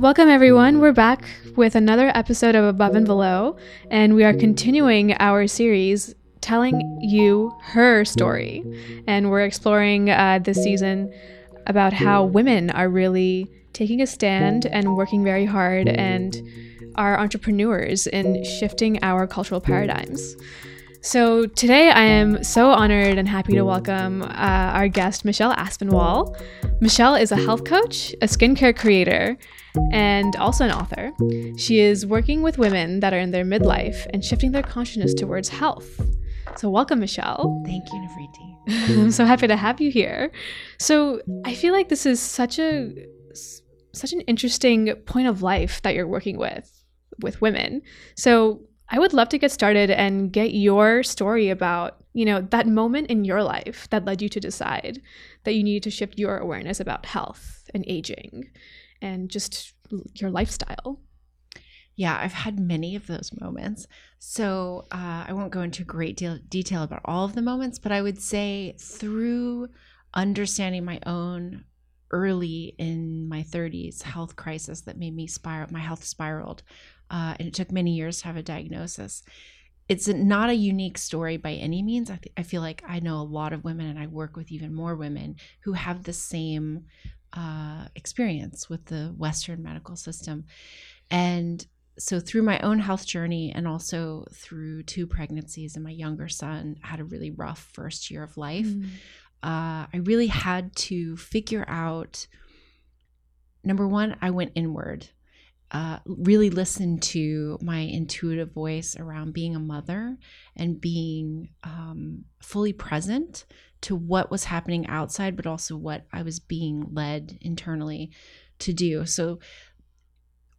Welcome, everyone. We're back with another episode of Above and Below, and we are continuing our series telling you her story. And we're exploring uh, this season about how women are really taking a stand and working very hard and are entrepreneurs in shifting our cultural paradigms. So today I am so honored and happy to welcome uh, our guest, Michelle Aspinwall. Michelle is a health coach, a skincare creator, and also an author. She is working with women that are in their midlife and shifting their consciousness towards health. So welcome, Michelle. Thank you, Nafriti. I'm so happy to have you here. So I feel like this is such a such an interesting point of life that you're working with with women. So I would love to get started and get your story about, you know, that moment in your life that led you to decide that you needed to shift your awareness about health and aging and just your lifestyle. Yeah, I've had many of those moments. So uh, I won't go into great deal detail about all of the moments, but I would say through understanding my own early in my 30s health crisis that made me spiral, my health spiraled uh, and it took many years to have a diagnosis. It's not a unique story by any means. I, th- I feel like I know a lot of women, and I work with even more women who have the same uh, experience with the Western medical system. And so, through my own health journey, and also through two pregnancies, and my younger son had a really rough first year of life, mm. uh, I really had to figure out number one, I went inward uh, really listen to my intuitive voice around being a mother and being um, fully present to what was happening outside, but also what I was being led internally to do. So,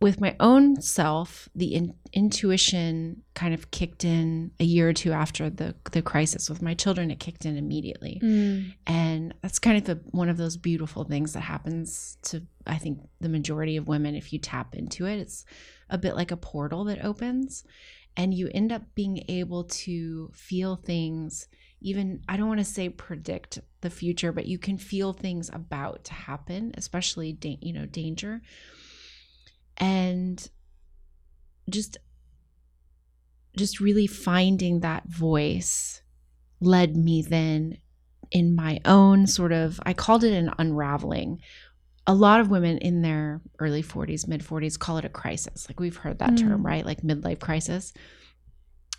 with my own self, the in- intuition kind of kicked in a year or two after the the crisis with my children. It kicked in immediately, mm. and that's kind of the, one of those beautiful things that happens to I think the majority of women if you tap into it. It's a bit like a portal that opens, and you end up being able to feel things. Even I don't want to say predict the future, but you can feel things about to happen, especially da- you know danger and just just really finding that voice led me then in my own sort of I called it an unraveling. A lot of women in their early 40s, mid 40s call it a crisis. Like we've heard that mm. term, right? Like midlife crisis.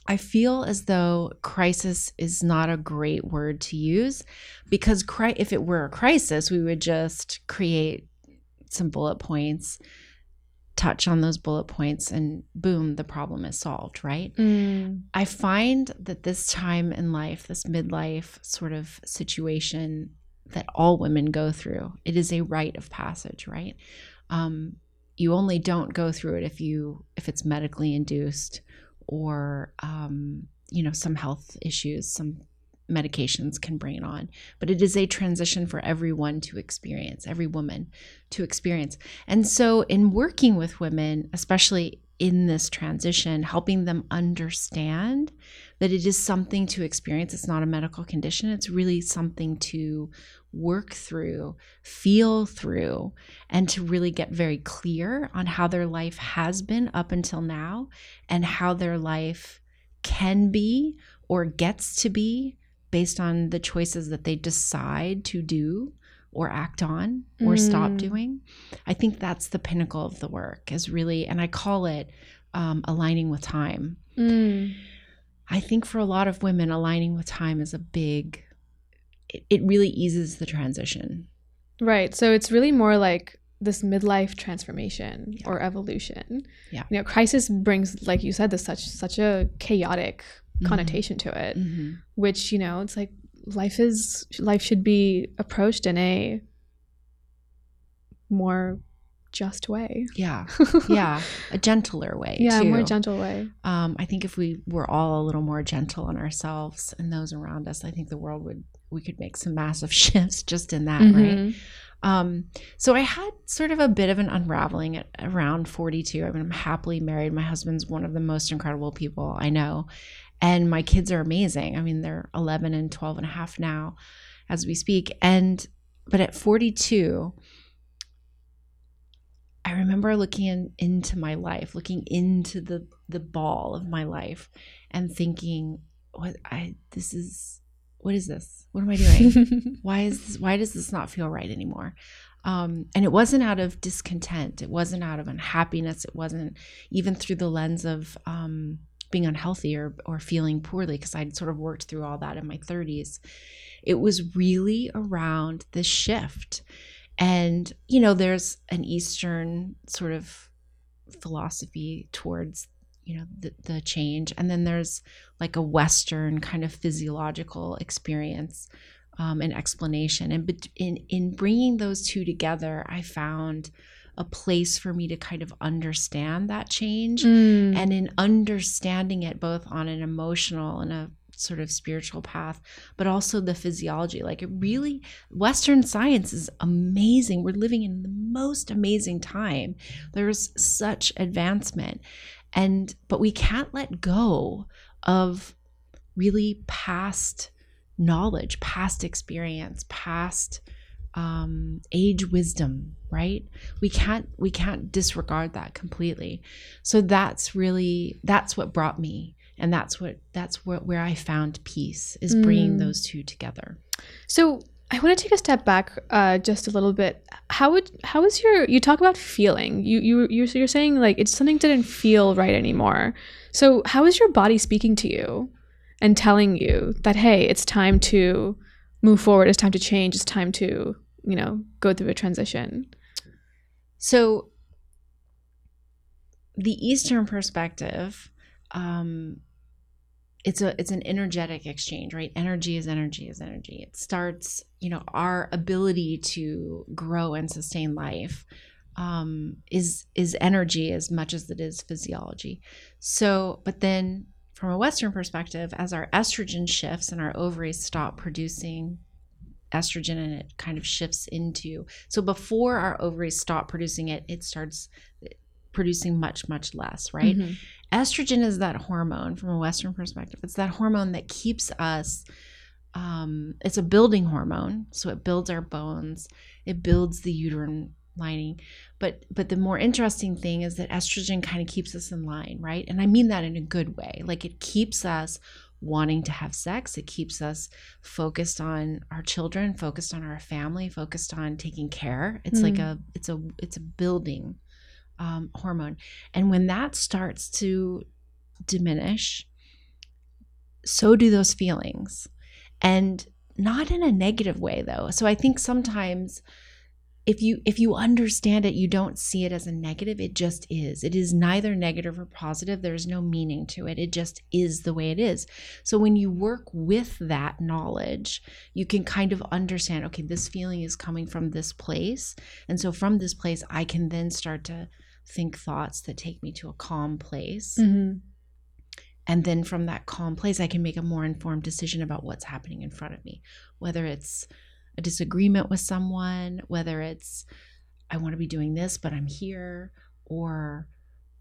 I feel as though crisis is not a great word to use because cri- if it were a crisis, we would just create some bullet points touch on those bullet points and boom the problem is solved right mm. i find that this time in life this midlife sort of situation that all women go through it is a rite of passage right um, you only don't go through it if you if it's medically induced or um, you know some health issues some medications can bring it on. But it is a transition for everyone to experience, every woman to experience. And so, in working with women, especially in this transition, helping them understand that it is something to experience. It's not a medical condition, it's really something to work through, feel through, and to really get very clear on how their life has been up until now and how their life can be or gets to be based on the choices that they decide to do or act on or mm. stop doing. I think that's the pinnacle of the work is really, and I call it um, aligning with time. Mm. I think for a lot of women, aligning with time is a big, it, it really eases the transition. Right. So it's really more like this midlife transformation yeah. or evolution. Yeah. You know, crisis brings, like you said, this such such a chaotic. Connotation mm-hmm. to it mm-hmm. which you know it's like life is life should be approached in a more just way yeah yeah a gentler way yeah too. more gentle way um, i think if we were all a little more gentle on ourselves and those around us i think the world would we could make some massive shifts just in that mm-hmm. right um, so I had sort of a bit of an unraveling at around 42. I mean, I'm happily married. My husband's one of the most incredible people I know and my kids are amazing i mean they're 11 and 12 and a half now as we speak and but at 42 i remember looking in, into my life, looking into the the ball of my life, and thinking, "What I this is what is this? What am I doing? why is this, why does this not feel right anymore?" Um, and it wasn't out of discontent. It wasn't out of unhappiness. It wasn't even through the lens of um, being unhealthy or, or feeling poorly because I'd sort of worked through all that in my 30s. It was really around the shift. And, you know, there's an Eastern sort of philosophy towards, you know, the, the change. And then there's like a Western kind of physiological experience um, and explanation. And in, in bringing those two together, I found a place for me to kind of understand that change. Mm. And in understanding it both on an emotional and a sort of spiritual path, but also the physiology. Like it really, Western science is amazing. We're living in the most amazing time. There's such advancement. And, but we can't let go of really past knowledge, past experience, past um, age wisdom right? We can't we can't disregard that completely. So that's really that's what brought me and that's what that's what where i found peace is bringing mm. those two together. So i want to take a step back uh, just a little bit. How would how is your you talk about feeling. You you you're, you're saying like it's something didn't feel right anymore. So how is your body speaking to you and telling you that hey it's time to move forward it's time to change it's time to you know go through a transition? So the eastern perspective um it's a it's an energetic exchange right? Energy is energy is energy. It starts you know our ability to grow and sustain life um, is is energy as much as it is physiology. So but then from a western perspective as our estrogen shifts and our ovaries stop producing estrogen and it kind of shifts into so before our ovaries stop producing it it starts producing much much less right mm-hmm. estrogen is that hormone from a western perspective it's that hormone that keeps us um, it's a building hormone so it builds our bones it builds the uterine lining but but the more interesting thing is that estrogen kind of keeps us in line right and i mean that in a good way like it keeps us wanting to have sex. It keeps us focused on our children, focused on our family, focused on taking care. It's mm. like a it's a it's a building um, hormone, and when that starts to diminish, so do those feelings, and not in a negative way though. So I think sometimes if you if you understand it you don't see it as a negative. It just is. It is neither negative or positive. There's no meaning to it. It just is the way it is. So when you work with that knowledge you can kind of understand okay this feeling is coming from this place. And so from this place i can then start to think thoughts that take me to a calm place. Mm-hmm. and then from that calm place i can make a more informed decision about what's happening in front of me whether it's a disagreement with someone, whether it's I want to be doing this, but I'm here, or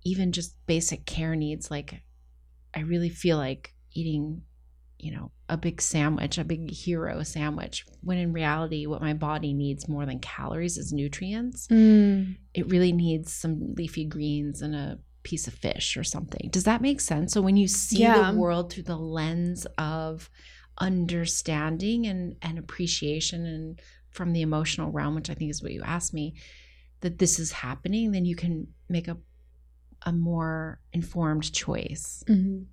even just basic care needs like I really feel like eating, you know, a big sandwich, a big hero sandwich, when in reality, what my body needs more than calories is nutrients. Mm. It really needs some leafy greens and a piece of fish or something. Does that make sense? So when you see yeah. the world through the lens of understanding and, and appreciation and from the emotional realm, which I think is what you asked me, that this is happening, then you can make a a more informed choice. Mm-hmm.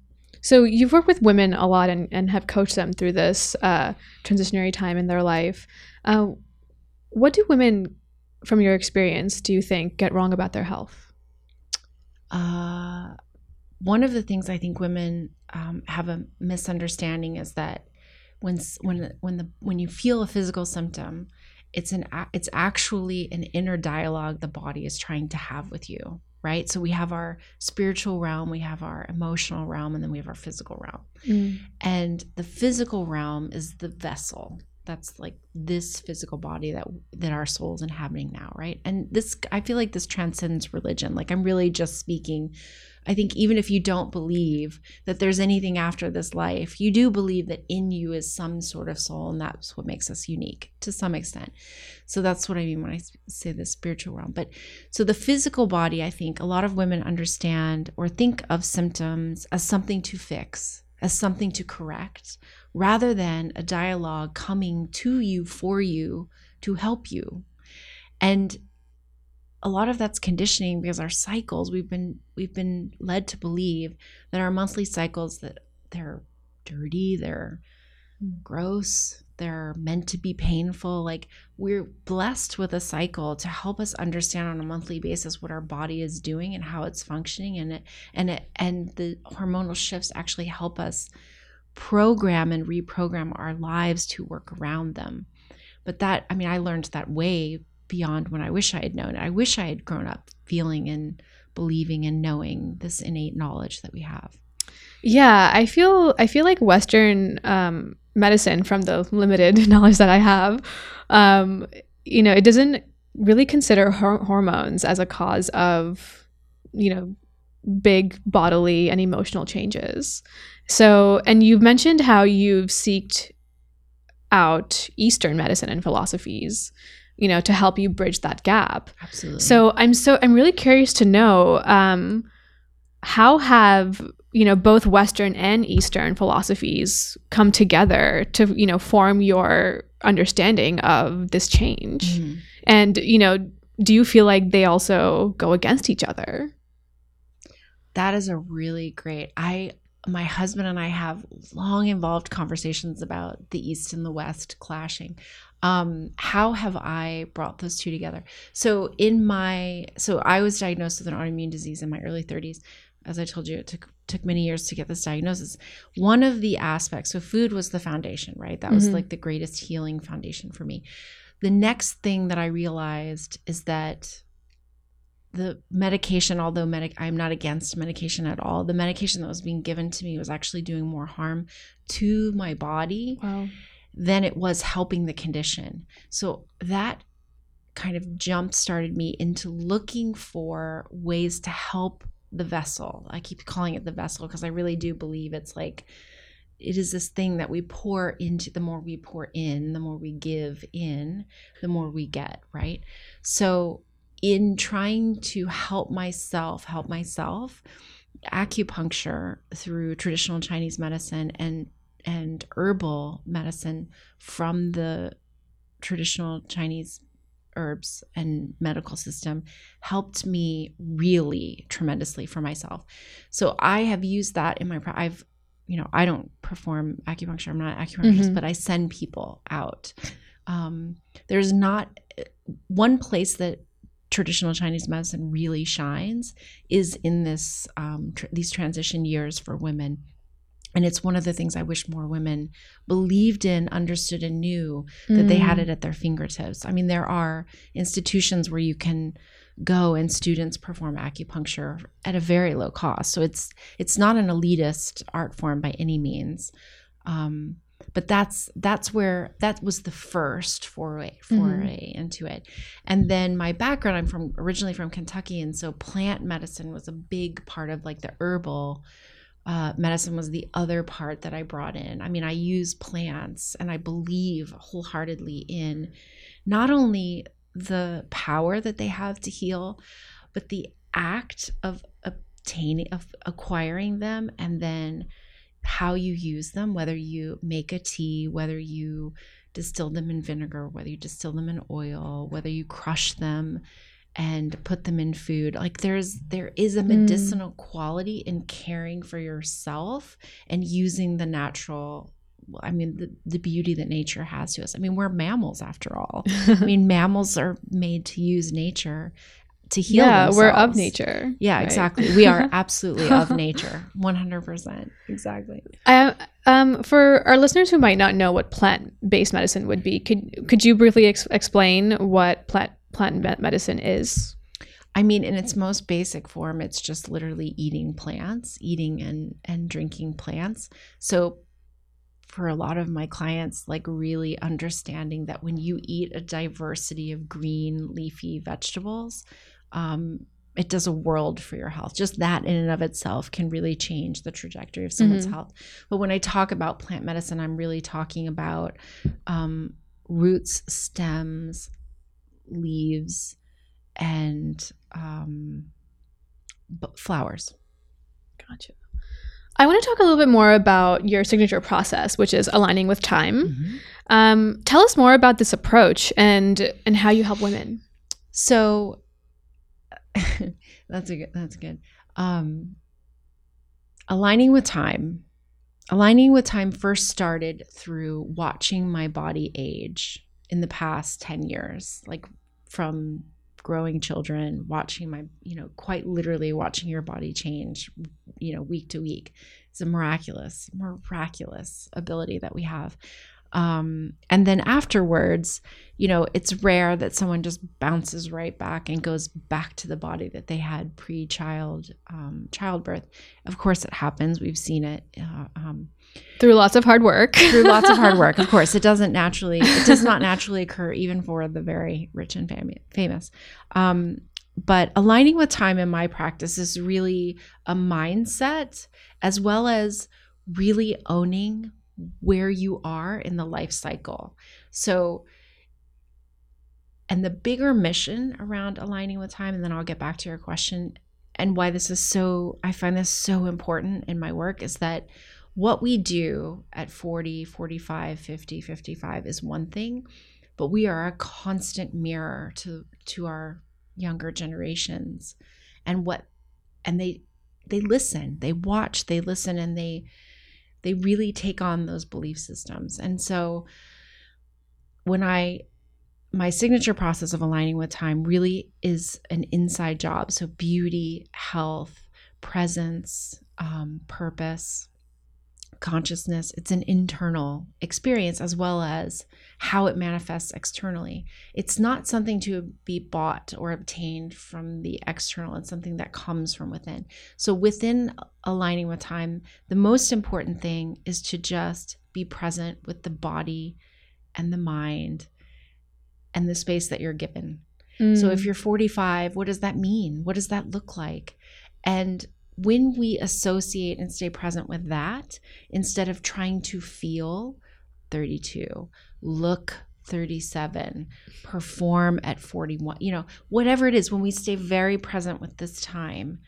So you've worked with women a lot and, and have coached them through this uh, transitionary time in their life. Uh, what do women, from your experience, do you think get wrong about their health? Uh, one of the things I think women um, have a misunderstanding is that when when when the when you feel a physical symptom it's an it's actually an inner dialogue the body is trying to have with you right? So we have our spiritual realm we have our emotional realm and then we have our physical realm. Mm. and the physical realm is the vessel that's like this physical body that that our soul's inhabiting now right? And this i feel like this transcends religion. Like i'm really just speaking i think even if you don't believe that there's anything after this life you do believe that in you is some sort of soul and that's what makes us unique to some extent. So that's what i mean when i say the spiritual realm. But so the physical body i think a lot of women understand or think of symptoms as something to fix as something to correct rather than a dialogue coming to you for you to help you. And a lot of that's conditioning because our cycles we've been we've been led to believe that our monthly cycles that they're dirty, they're hmm. gross, they're meant to be painful. Like we're blessed with a cycle to help us understand on a monthly basis what our body is doing and how it's functioning and it and it and the hormonal shifts actually help us program and reprogram our lives to work around them. But that, I mean, I learned that way beyond when I wish I had known. I wish I had grown up feeling and believing and knowing this innate knowledge that we have. Yeah, I feel I feel like Western um, medicine, from the limited knowledge that I have, um, you know, it doesn't really consider hor- hormones as a cause of, you know, big bodily and emotional changes. So, and you've mentioned how you've seeked out Eastern medicine and philosophies, you know, to help you bridge that gap. Absolutely. So, I'm so I'm really curious to know um, how have you know both Western and Eastern philosophies come together to you know form your understanding of this change, mm-hmm. and you know, do you feel like they also go against each other? That is a really great. I my husband and I have long involved conversations about the East and the West clashing. Um, how have I brought those two together? So in my so I was diagnosed with an autoimmune disease in my early 30s. As I told you, it took took many years to get this diagnosis. One of the aspects, so food was the foundation, right? That was mm-hmm. like the greatest healing foundation for me. The next thing that I realized is that the medication, although medic, I'm not against medication at all. The medication that was being given to me was actually doing more harm to my body wow. than it was helping the condition. So that kind of jump started me into looking for ways to help the vessel. I keep calling it the vessel because I really do believe it's like it is this thing that we pour into the more we pour in, the more we give in, the more we get, right? So in trying to help myself help myself acupuncture through traditional chinese medicine and and herbal medicine from the traditional chinese herbs and medical system helped me really tremendously for myself so i have used that in my i've you know i don't perform acupuncture i'm not an acupuncturist mm-hmm. but i send people out um, there's not one place that traditional Chinese medicine really shines is in this um, tr- these transition years for women. And it's one of the things I wish more women believed in, understood, and knew that mm. they had mm. it at their fingertips. I mean, there are institutions where you can go and students perform acupuncture at a very low cost. So it's it's not an elitist art form by any means. Um, but that's that's where that was the first foray foray mm-hmm. into it and then my background i'm from originally from kentucky and so plant medicine was a big part of like the herbal uh, medicine was the other part that i brought in i mean i use plants and i believe wholeheartedly in not only the power that they have to heal but the act of obtaining of acquiring them and then how you use them, whether you make a tea, whether you distill them in vinegar, whether you distill them in oil, whether you crush them and put them in food. Like there's there is a mm. medicinal mm. quality in caring for yourself and using the natural I mean the, the beauty that nature has to us. I mean, we're mammals after all. I mean, mammals are made to use nature to heal yeah themselves. we're of nature yeah right? exactly we are absolutely of nature 100% exactly um, um, for our listeners who might not know what plant-based medicine would be could could you briefly ex- explain what plant plant medicine is I mean, in its most basic form, it's just literally eating plants, eating and and drinking plants. So for a lot of my clients, like really understanding that when you eat a diversity of green leafy vegetables, um, it does a world for your health. Just that in and of itself can really change the trajectory of someone's Mhm. health. But when I talk about plant medicine, I'm really talking about um, roots, stems, leaves, and um, b- flowers. Gotcha. I want to talk a little bit more about your signature process, which is aligning with time. Um, tell us more about this approach and and how you help women. So that's a good that's good. Um aligning with time. Aligning with time first started through watching my body age in the past 10 years, like from growing children, watching my, you know, quite literally watching your body change, you know, week to week. It's a miraculous, miraculous ability that we have. Um, and then afterwards, you know, it's rare that someone just bounces right back and goes back to the body that they had pre-child um, childbirth. Of course, it happens. We've seen it uh, um, Through lots of hard work. through lots of hard work. Of course, it doesn't naturally. It does not naturally occur even for the very rich and fam- famous. Um, but aligning with time in my practice is really a mindset, as well as really owning where you are in the life cycle. So, and the bigger mission around aligning with time, and then I'll get back to your question and why this is so, I find this so important in my work is that what we do at 40, 45, 50, 55 is one thing, but we are a constant mirror to to our younger generations and what and they they listen, they watch, they listen and they they really take on those belief systems. And so when I my signature process of aligning with time really is an inside job. So beauty, health, presence, um, purpose, consciousness. It's an internal experience as well as how it manifests externally. It's not something to be bought or obtained from the external, it's something that comes from within. So, within aligning with time, the most important thing is to just be present with the body and the mind and the space that you're given. So Mm. if you're 45, what does that mean? What does that look like? And when we associate and stay present with that, instead of trying to feel 32, look 37, perform at 41, you know, whatever it is, when we stay very present with this time,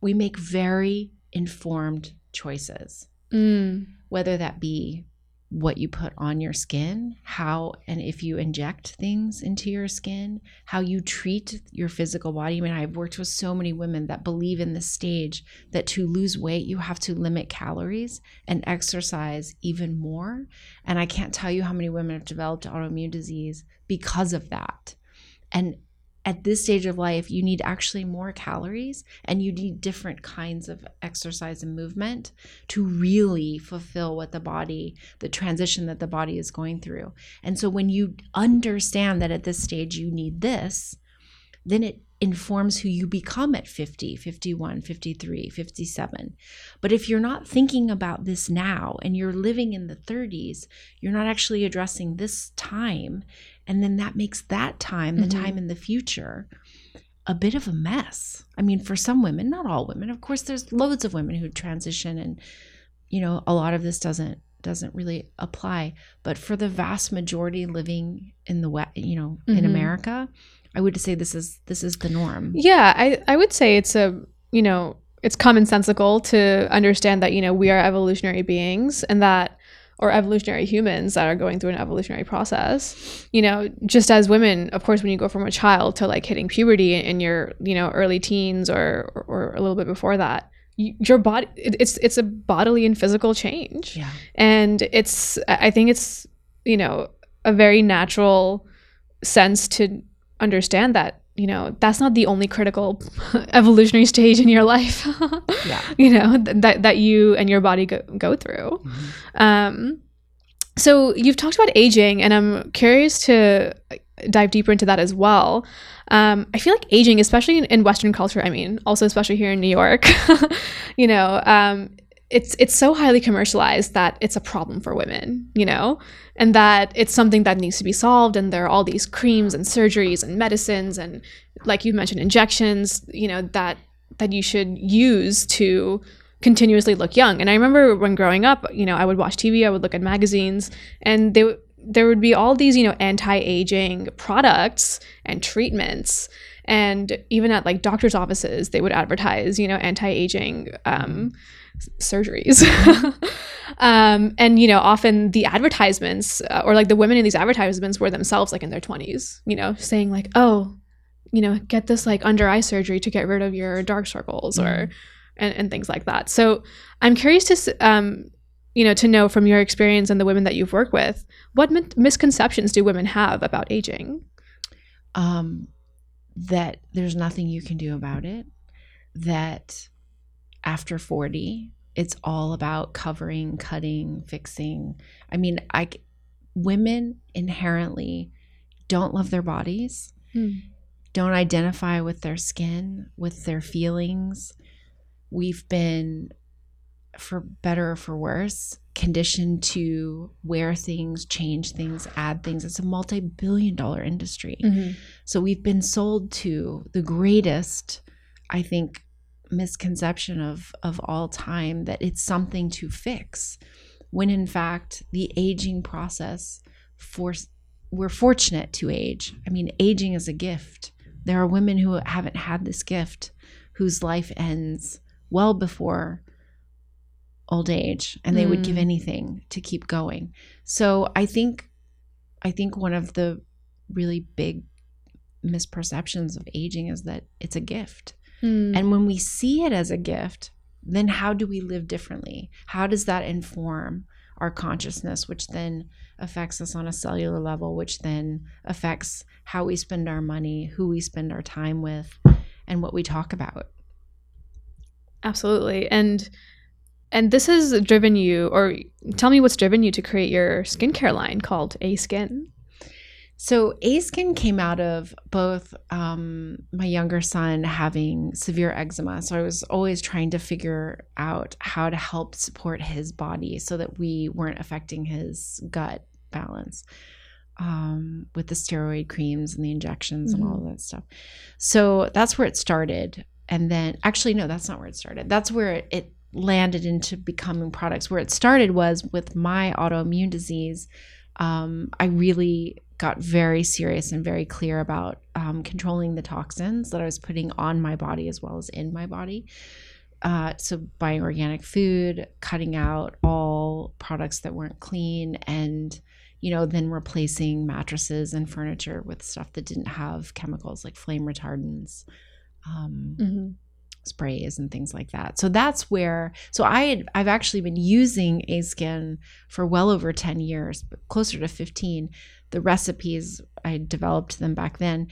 we make very informed choices Mm. whether that be what you put on your skin, how and if you inject things into your skin, how you treat your physical body. I mean, I've worked with so many women that believe in this stage that to lose weight, you have to limit calories and exercise even more. And I can't tell you how many women have developed autoimmune disease because of that. And at this stage of life, you need actually more calories and you need different kinds of exercise and movement to really fulfill what the body, the transition that the body is going through. And so when you understand that at this stage you need this, then it informs who you become at 50, 51, 53, 57. But if you're not thinking about this now and you're living in the 30s, you're not actually addressing this time. And then that makes that time, the Mhm. time in the future, a bit of a mess. I mean, for some women, not all women. Of course, there's loads of women who transition and you know, a lot of this doesn't doesn't really apply, but for the vast majority living in the west, you know, in Mhm. America, I would say this is this is the norm. Yeah, I, I would say it's a, you know, it's commonsensical to understand that, you know, we are evolutionary beings and that, or evolutionary humans that are going through an evolutionary process. You know, just as women, of course, when you go from a child to like hitting puberty in your, you know, early teens or, or, or a little bit before that, you, your body, it, it's, it's a bodily and physical change Yeah. and it's i I think it's you know a very natural sense to understand that you know that's not the only critical evolutionary stage in your life. Yeah. you know th- that that you and your body go, go through. Um so you've talked about aging and i'm curious to dive deeper into that as well. Um, i feel like aging especially in, in western culture i mean also especially here in new york you know um, it's it's so highly commercialized that it's a problem for women, you know, and that it's something that needs to be solved. And there are all these creams and surgeries and medicines and, like you mentioned, injections, you know, that that you should use to continuously look young. And I remember when growing up, you know, I would watch TV, I would look at magazines, and they there would be all these, you know, anti-aging products and treatments. And even at like doctors' offices, they would advertise, you know, anti-aging um, surgeries. um, and, you know, often the advertisements uh, or like the women in these advertisements were themselves like in their 20s, you know, saying like, oh, you know, get this like under eye surgery to get rid of your dark circles or, mm. and, and things like that. So I'm curious to, um, you know, to know from your experience and the women that you've worked with, what misconceptions do women have about aging? Um, that there's nothing you can do about it. That after 40, it's all about covering, cutting, fixing. I mean, I women inherently don't love their bodies. Hmm. Don't identify with their skin, with their feelings. We've been for better or for worse, conditioned to wear things, change things, add things. It's a multi billion dollar industry. Mm-hmm. So we've been sold to the greatest, I think, misconception of, of all time that it's something to fix. When in fact, the aging process, for, we're fortunate to age. I mean, aging is a gift. There are women who haven't had this gift whose life ends well before old age and they mm. would give mm. anything to keep going. So I think I think one of the really big misperceptions of aging is that it's a gift. Mm. And when we see it as a gift, then how do we live differently? How does that inform our consciousness, which then affects us on a cellular level, which then affects how we spend our money, who we spend our time with, and what we talk about? Absolutely. And and this has driven you, or tell me what's driven you to create your skincare line called A Skin. So, A Skin came out of both um, my younger son having severe eczema. So, I was always trying to figure out how to help support his body so that we weren't affecting his gut balance um, with the steroid creams and the injections mm-hmm. and all of that stuff. So, that's where it started. And then, actually, no, that's not where it started. That's where it landed into becoming products. Where it started was with my autoimmune disease. Um, I really got very serious and very clear about um, controlling the toxins that I was putting on my body as well as in my body. Uh, so buying organic food, cutting out all products that weren't clean, and you know then replacing mattresses and furniture with stuff that didn't have chemicals like flame retardants. Um, mm-hmm sprays and things like that. So that's where so I had I've actually been using A Skin for well over 10 years, but closer to 15. The recipes I developed them back then.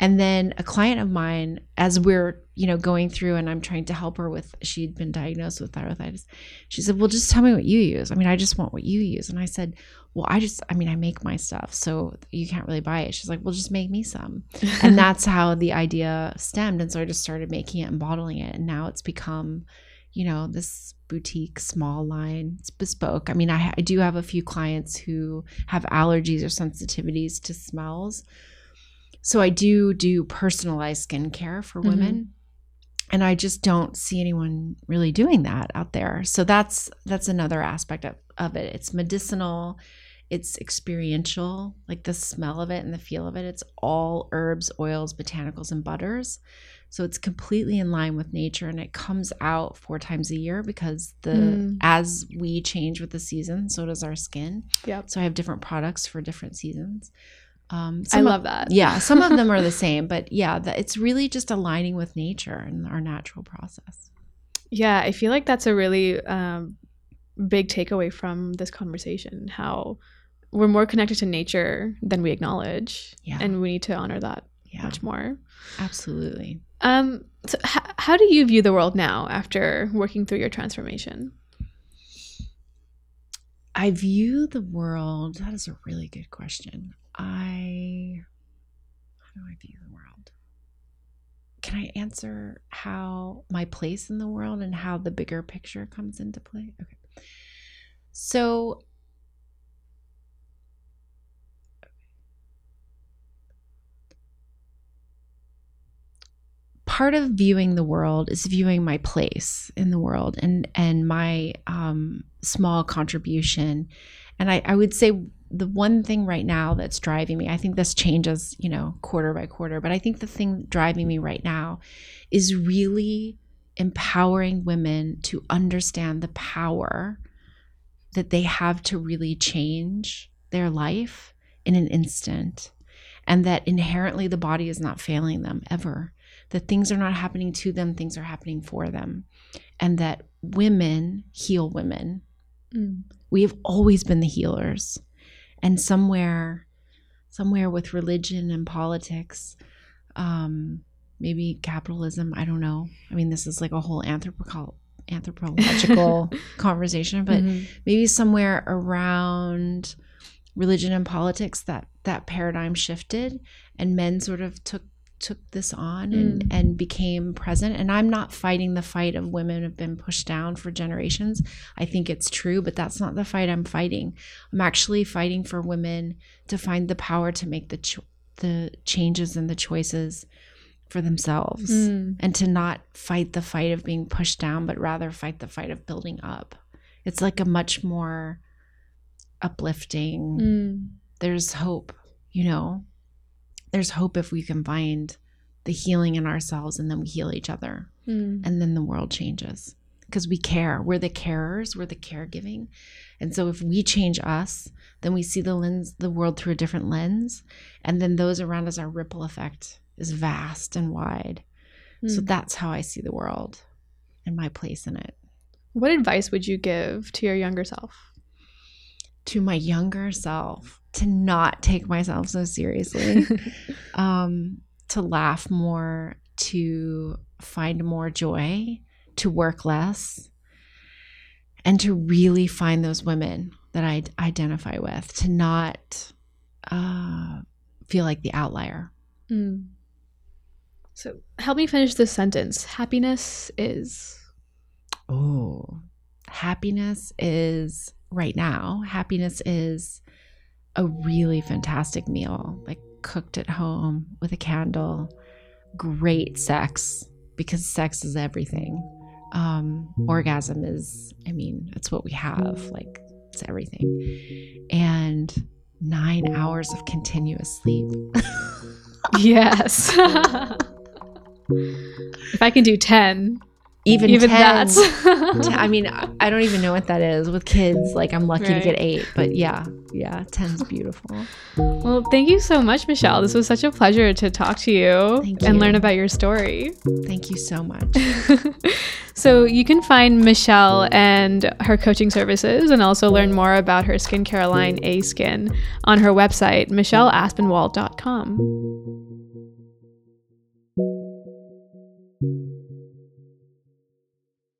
And then a client of mine, as we're, you know, going through and I'm trying to help her with, she'd been diagnosed with thyroiditis. She said, Well, just tell me what you use. I mean, I just want what you use. And I said, Well, I just, I mean, I make my stuff. So you can't really buy it. She's like, Well, just make me some. and that's how the idea stemmed. And so I just started making it and bottling it. And now it's become, you know, this boutique small line. It's bespoke. I mean, I, I do have a few clients who have allergies or sensitivities to smells. So I do do personalized skincare for mm-hmm. women. Mm-hmm. And I just don't see anyone really doing that out there. So that's that's another aspect of, of it. It's medicinal, it's experiential, like the smell of it and the feel of it. It's all herbs, oils, botanicals, and butters. So it's completely in line with nature and it comes out four times a year because the mm. as we change with the season, so does our skin. Yeah. So I have different products for different seasons. Um, I love of, that. Yeah, some of them are the same, but yeah, the, it's really just aligning with nature and our natural process. Yeah, I feel like that's a really um, big takeaway from this conversation. How we're more connected to nature than we acknowledge, yeah. and we need to honor that yeah. much more. Absolutely. Um, so h- how do you view the world now after working through your transformation? I view the world. That is a really good question. I how do I view the world? can I answer how my place in the world and how the bigger picture comes into play? Okay. So part of viewing the world is viewing my place in the world and and my um, small contribution and I, I would say the one thing right now that's driving me i think this changes you know quarter by quarter but i think the thing driving me right now is really empowering women to understand the power that they have to really change their life in an instant and that inherently the body is not failing them ever that things are not happening to them, things are happening for them. And that women heal women. Mm. We have always been the healers. And somewhere, somewhere with religion and politics, um, maybe capitalism, I don't know. I mean, this is like a whole anthropo- anthropological conversation, but mm-hmm. maybe somewhere around religion and politics that that paradigm shifted and men sort of took took this on and, mm. and became present. And I'm not fighting the fight of women have been pushed down for generations. I think it's true, but that's not the fight I'm fighting. I'm actually fighting for women to find the power to make the cho- the changes and the choices for themselves mm. and to not fight the fight of being pushed down, but rather fight the fight of building up. It's like a much more uplifting, mm. there's hope, you know? There's hope if we can find the healing in ourselves and then we heal each other. Mm. And then the world changes because we care. We're the carers, we're the caregiving. And so if we change us, then we see the lens, the world through a different lens. And then those around us, our ripple effect is vast and wide. Mm. So that's how I see the world and my place in it. What advice would you give to your younger self? To my younger self to not take myself so seriously, um, to laugh more, to find more joy, to work less, and to really find those women that I identify with, to not uh, feel like the outlier. Mm. So help me finish this sentence. Happiness is. Oh, happiness is right now. Happiness is a really fantastic meal, like cooked at home with a candle, great sex, because sex is everything. Um, orgasm is, I mean, it's what we have, like, it's everything. And nine hours of continuous sleep. yes. if I can do 10, even, even 10, that's I mean, I don't even know what that is with kids. Like, I'm lucky right. to get eight, but yeah, yeah, 10's beautiful. Well, thank you so much, Michelle. This was such a pleasure to talk to you, you. and learn about your story. Thank you so much. so, you can find Michelle and her coaching services and also learn more about her skincare line, A Skin, on her website, michelleaspinwall.com.